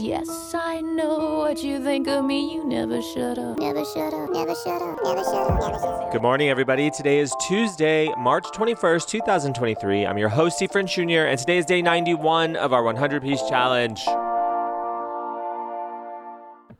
Yes, I know what you think of me. You never shut up. Never shut up, never shut up, never shut up, never shut up. Good morning, everybody. Today is Tuesday, March 21st, 2023. I'm your host, Steve French Jr., and today is day 91 of our 100 piece challenge.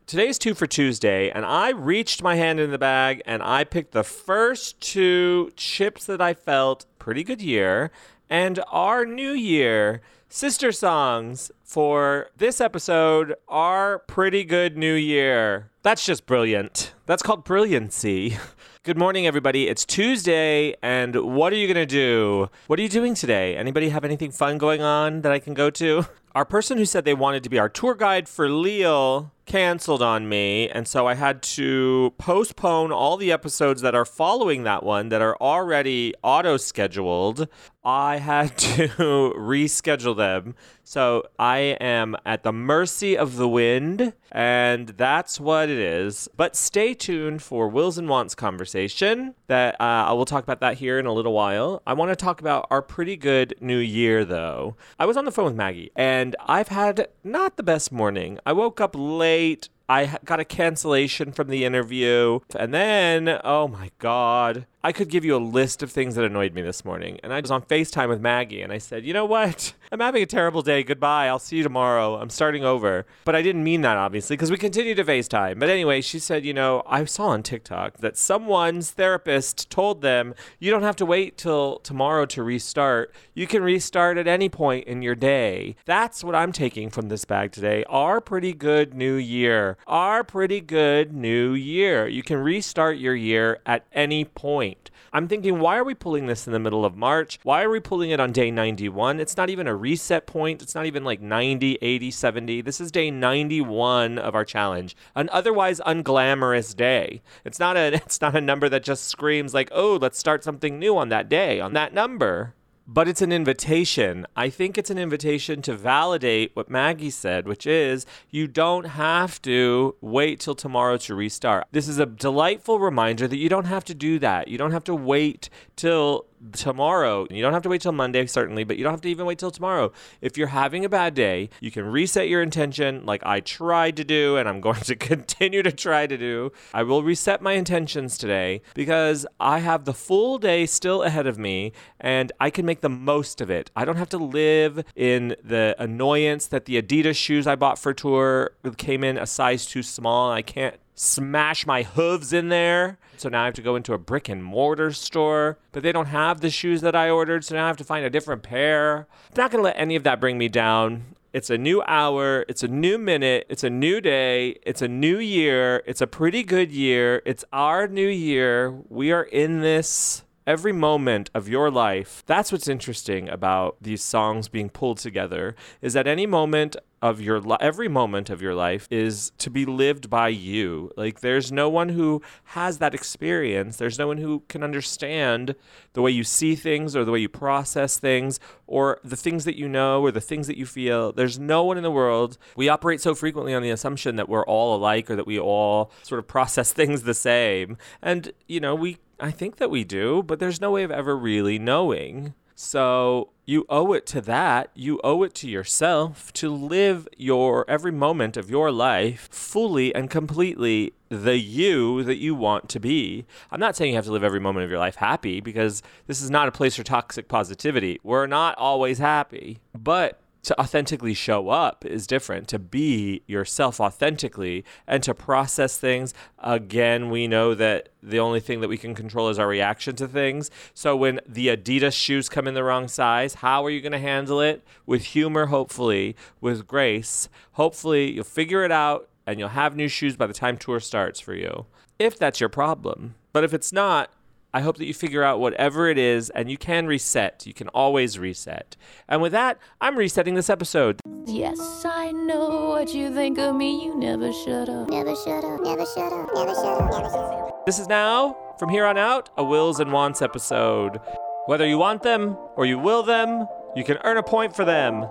Today is two for Tuesday, and I reached my hand in the bag and I picked the first two chips that I felt pretty good year and our new year sister songs for this episode are pretty good new year. That's just brilliant. That's called brilliancy. Good morning, everybody. It's Tuesday, and what are you gonna do? What are you doing today? Anybody have anything fun going on that I can go to? Our person who said they wanted to be our tour guide for Lille canceled on me, and so I had to postpone all the episodes that are following that one that are already auto scheduled. I had to reschedule them. So I am at the mercy of the wind, and that's what it is. But stay tuned for Wills and Wants conversation. That uh, I will talk about that here in a little while. I want to talk about our pretty good new year, though. I was on the phone with Maggie, and I've had not the best morning. I woke up late. I got a cancellation from the interview. And then, oh my God, I could give you a list of things that annoyed me this morning. And I was on FaceTime with Maggie and I said, you know what? I'm having a terrible day. Goodbye. I'll see you tomorrow. I'm starting over. But I didn't mean that, obviously, because we continue to FaceTime. But anyway, she said, you know, I saw on TikTok that someone's therapist told them you don't have to wait till tomorrow to restart. You can restart at any point in your day. That's what I'm taking from this bag today. Our pretty good new year. Our pretty good new year. You can restart your year at any point. I'm thinking, why are we pulling this in the middle of March? Why are we pulling it on day 91? It's not even a reset point. It's not even like 90, 80, 70. This is day 91 of our challenge. An otherwise unglamorous day. It's not a it's not a number that just screams like, "Oh, let's start something new on that day, on that number." But it's an invitation. I think it's an invitation to validate what Maggie said, which is you don't have to wait till tomorrow to restart. This is a delightful reminder that you don't have to do that. You don't have to wait till tomorrow. You don't have to wait till Monday, certainly, but you don't have to even wait till tomorrow. If you're having a bad day, you can reset your intention like I tried to do, and I'm going to continue to try to do. I will reset my intentions today because I have the full day still ahead of me and I can make the most of it. I don't have to live in the annoyance that the Adidas shoes I bought for tour came in a size too small. I can't smash my hooves in there. So now I have to go into a brick and mortar store, but they don't have the shoes that I ordered, so now I have to find a different pair. I'm not going to let any of that bring me down. It's a new hour, it's a new minute, it's a new day, it's a new year, it's a pretty good year, it's our new year. We are in this every moment of your life. That's what's interesting about these songs being pulled together is that any moment of your every moment of your life is to be lived by you. Like there's no one who has that experience. There's no one who can understand the way you see things or the way you process things or the things that you know or the things that you feel. There's no one in the world. We operate so frequently on the assumption that we're all alike or that we all sort of process things the same. And you know, we I think that we do, but there's no way of ever really knowing. So you owe it to that. You owe it to yourself to live your every moment of your life fully and completely the you that you want to be. I'm not saying you have to live every moment of your life happy because this is not a place for toxic positivity. We're not always happy, but to authentically show up is different to be yourself authentically and to process things. Again we know that the only thing that we can control is our reaction to things. So when the adidas shoes come in the wrong size how are you going to handle it? With humor hopefully. With grace hopefully you'll figure it out and you'll have new shoes by the time tour starts for you. If that's your problem. But if it's not I hope that you figure out whatever it is and you can reset. You can always reset. And with that, I'm resetting this episode. Yes, I know what you think of me. You never shut up. Never shut up, never shut up, never shut up, never shut up. This is now, from here on out, a Wills and Wants episode. Whether you want them or you will them, you can earn a point for them.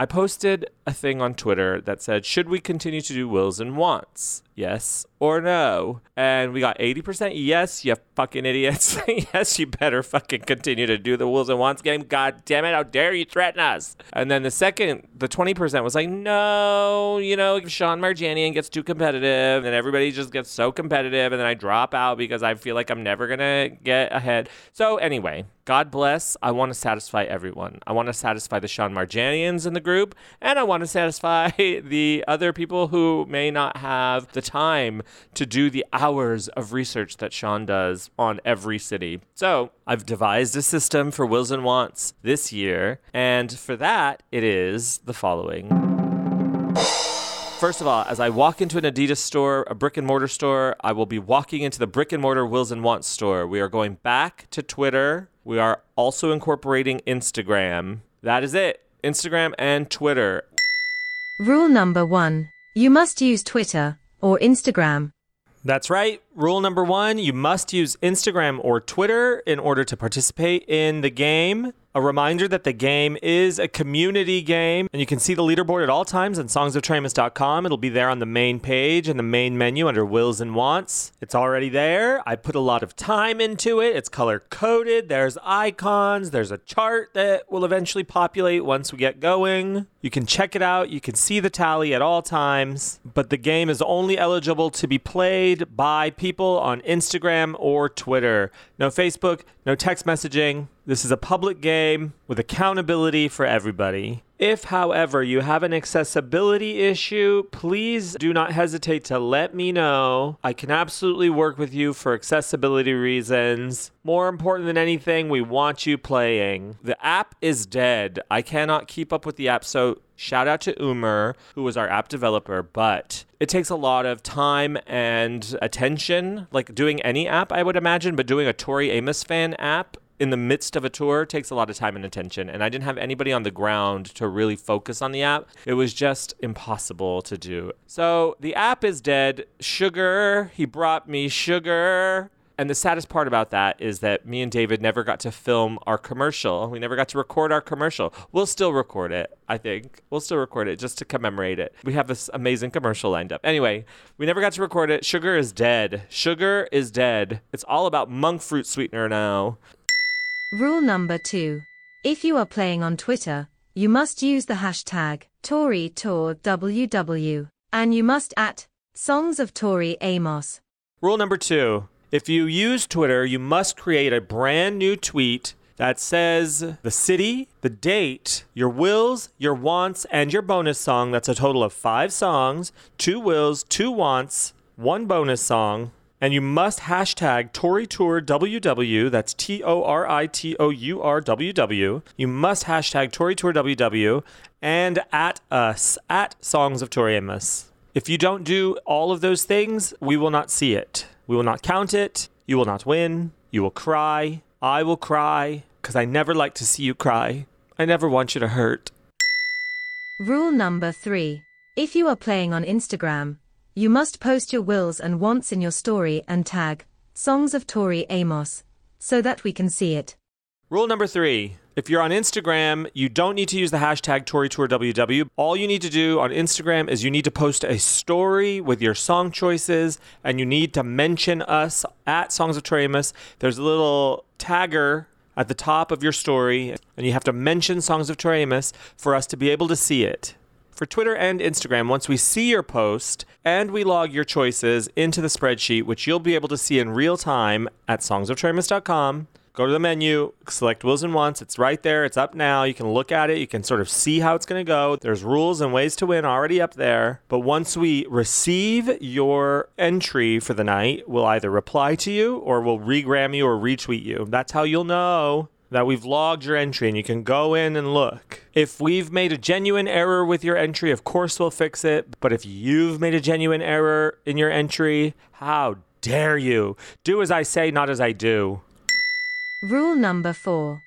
I posted a thing on Twitter that said, Should we continue to do wills and wants? Yes or no? And we got 80% yes, you fucking idiots. yes, you better fucking continue to do the Wills and Wants game. God damn it, how dare you threaten us? And then the second, the 20% was like, no, you know, if Sean Marjanian gets too competitive, and everybody just gets so competitive, and then I drop out because I feel like I'm never gonna get ahead. So anyway, God bless. I want to satisfy everyone. I want to satisfy the Sean Marjanians in the group, and I want to satisfy the other people who may not have the time to do the hours of research that Sean does on every city. So I've devised a system for wills and wants this year, and for that, it is the following. First of all, as I walk into an Adidas store, a brick and mortar store, I will be walking into the brick and mortar Wills and Wants store. We are going back to Twitter. We are also incorporating Instagram. That is it. Instagram and Twitter. Rule number one. You must use Twitter or Instagram. That's right. Rule number one you must use Instagram or Twitter in order to participate in the game. A reminder that the game is a community game, and you can see the leaderboard at all times on songsoftoriamos.com. It'll be there on the main page in the main menu under Wills and Wants. It's already there. I put a lot of time into it. It's color coded. There's icons. There's a chart that will eventually populate once we get going. You can check it out. You can see the tally at all times. But the game is only eligible to be played by people on Instagram or Twitter. No Facebook, no text messaging. This is a public game with accountability for everybody. If, however, you have an accessibility issue, please do not hesitate to let me know. I can absolutely work with you for accessibility reasons. More important than anything, we want you playing. The app is dead. I cannot keep up with the app, so shout out to Umer, who was our app developer, but it takes a lot of time and attention, like doing any app, I would imagine, but doing a Tori Amos fan app in the midst of a tour takes a lot of time and attention. And I didn't have anybody on the ground to really focus on the app. It was just impossible to do. So the app is dead. Sugar, he brought me sugar. And the saddest part about that is that me and David never got to film our commercial. We never got to record our commercial. We'll still record it, I think. We'll still record it just to commemorate it. We have this amazing commercial lined up. Anyway, we never got to record it. Sugar is dead. Sugar is dead. It's all about monk fruit sweetener now. Rule number two. If you are playing on Twitter, you must use the hashtag ToriTourWW and you must at Songs of Tori Amos. Rule number two if you use Twitter, you must create a brand new tweet that says the city, the date, your wills, your wants, and your bonus song. That's a total of five songs, two wills, two wants, one bonus song. And you must hashtag Tori Tour WW. That's T O R I T O U R W W. You must hashtag Tori Tour WW and at us at Songs of Tori Amos. If you don't do all of those things, we will not see it. We will not count it. You will not win. You will cry. I will cry because I never like to see you cry. I never want you to hurt. Rule number three. If you are playing on Instagram, you must post your wills and wants in your story and tag Songs of Tori Amos so that we can see it. Rule number three. If you're on Instagram, you don't need to use the hashtag ToriTourWW. All you need to do on Instagram is you need to post a story with your song choices and you need to mention us at Songs of Tori Amos. There's a little tagger at the top of your story and you have to mention Songs of Tori Amos for us to be able to see it. For Twitter and Instagram, once we see your post and we log your choices into the spreadsheet, which you'll be able to see in real time at songsoftoriamos.com, go to the menu, select Wills and Wants. It's right there. It's up now. You can look at it. You can sort of see how it's going to go. There's rules and ways to win already up there. But once we receive your entry for the night, we'll either reply to you or we'll regram you or retweet you. That's how you'll know that we've logged your entry and you can go in and look. If we've made a genuine error with your entry, of course we'll fix it. But if you've made a genuine error in your entry, how dare you? Do as I say, not as I do. Rule number four.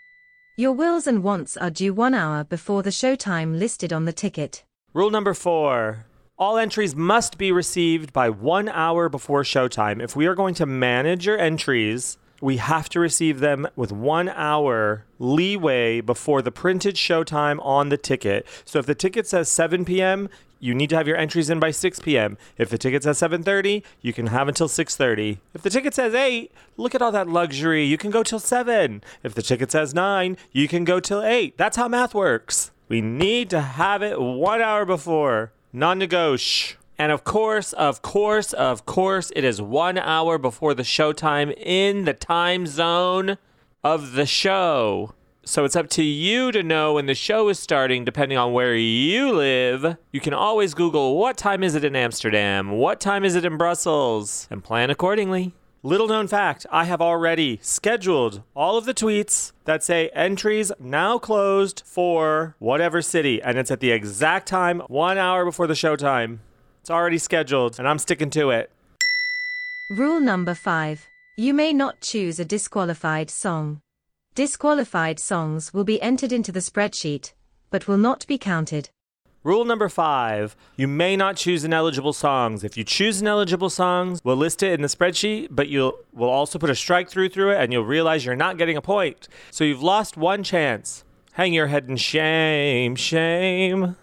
Your wills and wants are due one hour before the showtime listed on the ticket. Rule number four. All entries must be received by one hour before showtime. If we are going to manage your entries, we have to receive them with one hour leeway before the printed showtime on the ticket. So if the ticket says 7 p.m., you need to have your entries in by 6 p.m. If the ticket says 7:30, you can have until 6:30. If the ticket says 8, look at all that luxury. You can go till 7. If the ticket says 9, you can go till 8. That's how math works. We need to have it 1 hour before. Non-negotiable. And of course, of course, of course, it is 1 hour before the showtime in the time zone of the show. So it's up to you to know when the show is starting, depending on where you live. You can always Google what time is it in Amsterdam, what time is it in Brussels, and plan accordingly. Little known fact I have already scheduled all of the tweets that say entries now closed for whatever city, and it's at the exact time, one hour before the showtime. It's already scheduled, and I'm sticking to it. Rule number 5. You may not choose a disqualified song. Disqualified songs will be entered into the spreadsheet, but will not be counted. Rule number five you may not choose ineligible songs. If you choose ineligible songs, we'll list it in the spreadsheet, but you'll we'll also put a strike through through it and you'll realize you're not getting a point. So you've lost one chance. Hang your head in shame, shame.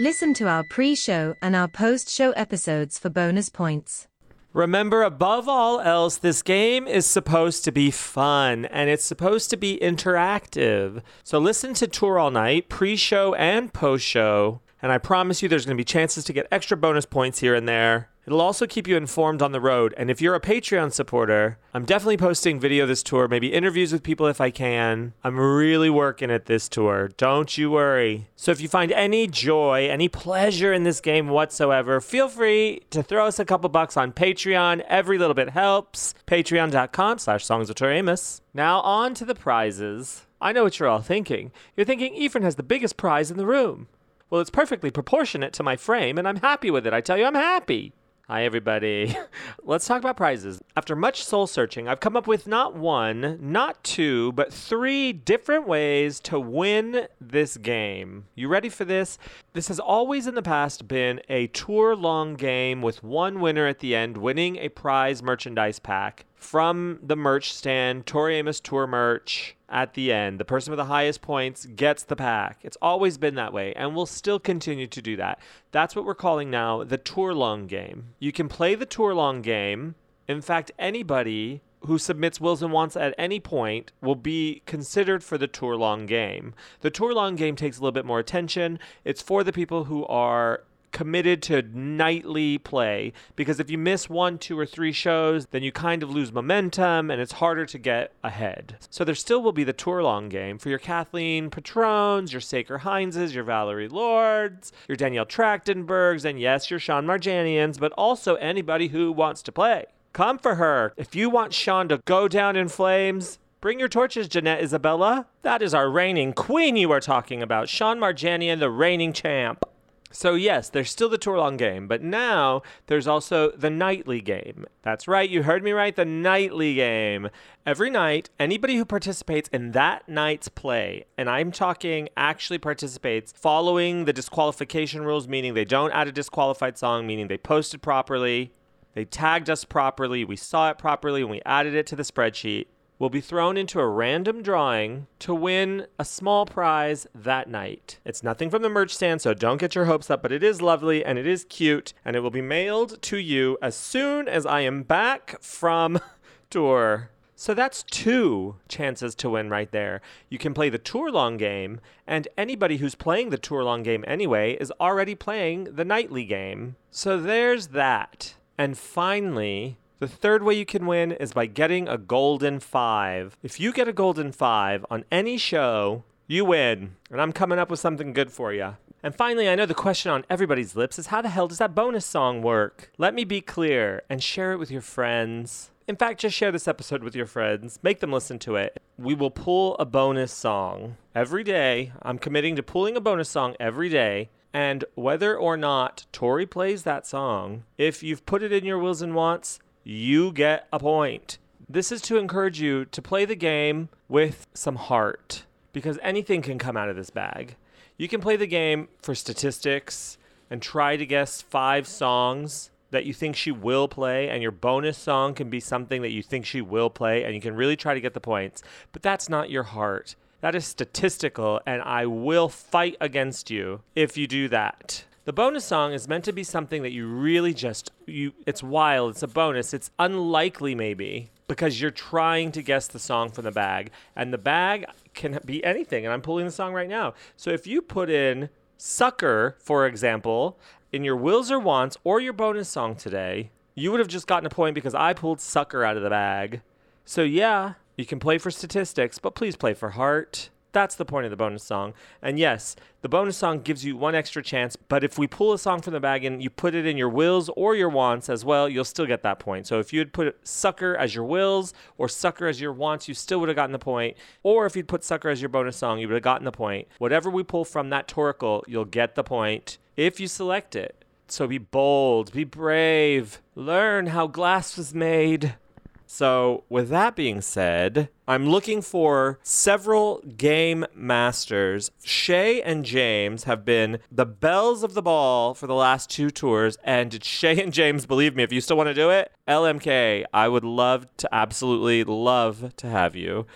Listen to our pre show and our post show episodes for bonus points. Remember, above all else, this game is supposed to be fun and it's supposed to be interactive. So listen to Tour All Night, pre show and post show, and I promise you there's going to be chances to get extra bonus points here and there. It'll also keep you informed on the road. And if you're a Patreon supporter, I'm definitely posting video this tour, maybe interviews with people if I can. I'm really working at this tour. Don't you worry. So if you find any joy, any pleasure in this game whatsoever, feel free to throw us a couple bucks on Patreon. Every little bit helps. Patreon.com slash songs of Tori Amos. Now on to the prizes. I know what you're all thinking. You're thinking Ephraim has the biggest prize in the room. Well, it's perfectly proportionate to my frame, and I'm happy with it. I tell you, I'm happy. Hi, everybody. Let's talk about prizes. After much soul searching, I've come up with not one, not two, but three different ways to win this game. You ready for this? This has always in the past been a tour long game with one winner at the end winning a prize merchandise pack from the merch stand, Tori Amos Tour merch at the end. The person with the highest points gets the pack. It's always been that way, and we'll still continue to do that. That's what we're calling now the Tour Long game. You can play the Tour Long game. In fact, anybody who submits wills and wants at any point will be considered for the tour long game. The tour long game takes a little bit more attention. It's for the people who are committed to nightly play because if you miss one, two, or three shows, then you kind of lose momentum and it's harder to get ahead. So there still will be the tour long game for your Kathleen Patrones, your Saker Hineses, your Valerie Lords, your Danielle Trachtenbergs, and yes, your Sean Marjanians, but also anybody who wants to play. Come for her. If you want Sean to go down in flames, Bring your torches, Jeanette Isabella. That is our reigning queen you are talking about, Sean Marjanian, the reigning champ. So, yes, there's still the tour long game, but now there's also the nightly game. That's right, you heard me right, the nightly game. Every night, anybody who participates in that night's play, and I'm talking actually participates following the disqualification rules, meaning they don't add a disqualified song, meaning they posted properly, they tagged us properly, we saw it properly, and we added it to the spreadsheet will be thrown into a random drawing to win a small prize that night. It's nothing from the merch stand, so don't get your hopes up, but it is lovely and it is cute, and it will be mailed to you as soon as I am back from tour. So that's two chances to win right there. You can play the tour long game, and anybody who's playing the tour long game anyway is already playing the nightly game. So there's that. And finally, the third way you can win is by getting a golden five. If you get a golden five on any show, you win. And I'm coming up with something good for you. And finally, I know the question on everybody's lips is how the hell does that bonus song work? Let me be clear and share it with your friends. In fact, just share this episode with your friends. Make them listen to it. We will pull a bonus song every day. I'm committing to pulling a bonus song every day. And whether or not Tori plays that song, if you've put it in your wills and wants, you get a point. This is to encourage you to play the game with some heart because anything can come out of this bag. You can play the game for statistics and try to guess five songs that you think she will play, and your bonus song can be something that you think she will play, and you can really try to get the points. But that's not your heart. That is statistical, and I will fight against you if you do that. The bonus song is meant to be something that you really just you it's wild, it's a bonus, it's unlikely maybe because you're trying to guess the song from the bag and the bag can be anything and I'm pulling the song right now. So if you put in sucker for example in your wills or wants or your bonus song today, you would have just gotten a point because I pulled sucker out of the bag. So yeah, you can play for statistics, but please play for heart. That's the point of the bonus song. And yes, the bonus song gives you one extra chance, but if we pull a song from the bag and you put it in your wills or your wants as well, you'll still get that point. So if you had put sucker as your wills or sucker as your wants, you still would have gotten the point. Or if you'd put sucker as your bonus song, you would have gotten the point. Whatever we pull from that Toracle, you'll get the point if you select it. So be bold, be brave, learn how glass was made. So, with that being said, I'm looking for several game masters. Shay and James have been the bells of the ball for the last two tours. And Shay and James, believe me, if you still want to do it, LMK, I would love to absolutely love to have you.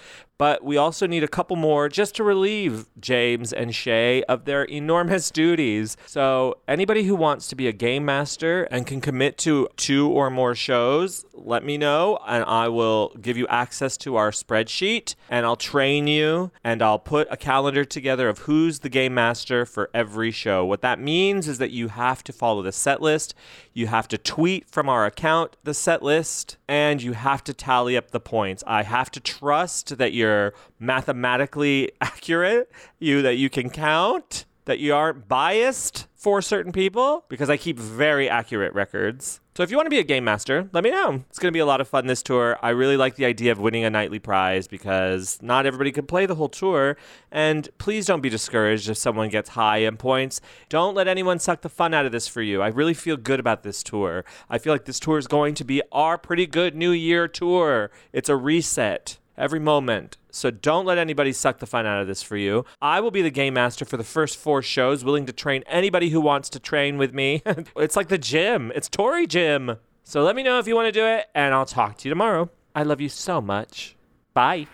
But we also need a couple more just to relieve James and Shay of their enormous duties. So, anybody who wants to be a game master and can commit to two or more shows, let me know and I will give you access to our spreadsheet and I'll train you and I'll put a calendar together of who's the game master for every show. What that means is that you have to follow the set list, you have to tweet from our account the set list, and you have to tally up the points. I have to trust that you're mathematically accurate, you that you can count, that you aren't biased for certain people because I keep very accurate records. So if you want to be a game master, let me know. It's going to be a lot of fun this tour. I really like the idea of winning a nightly prize because not everybody can play the whole tour. And please don't be discouraged if someone gets high in points. Don't let anyone suck the fun out of this for you. I really feel good about this tour. I feel like this tour is going to be our pretty good New Year tour. It's a reset every moment. So don't let anybody suck the fun out of this for you. I will be the game master for the first four shows, willing to train anybody who wants to train with me. it's like the gym, it's Tori Gym. So let me know if you want to do it, and I'll talk to you tomorrow. I love you so much. Bye.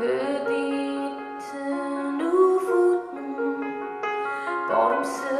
Gedichten, du Wuten, Bäumse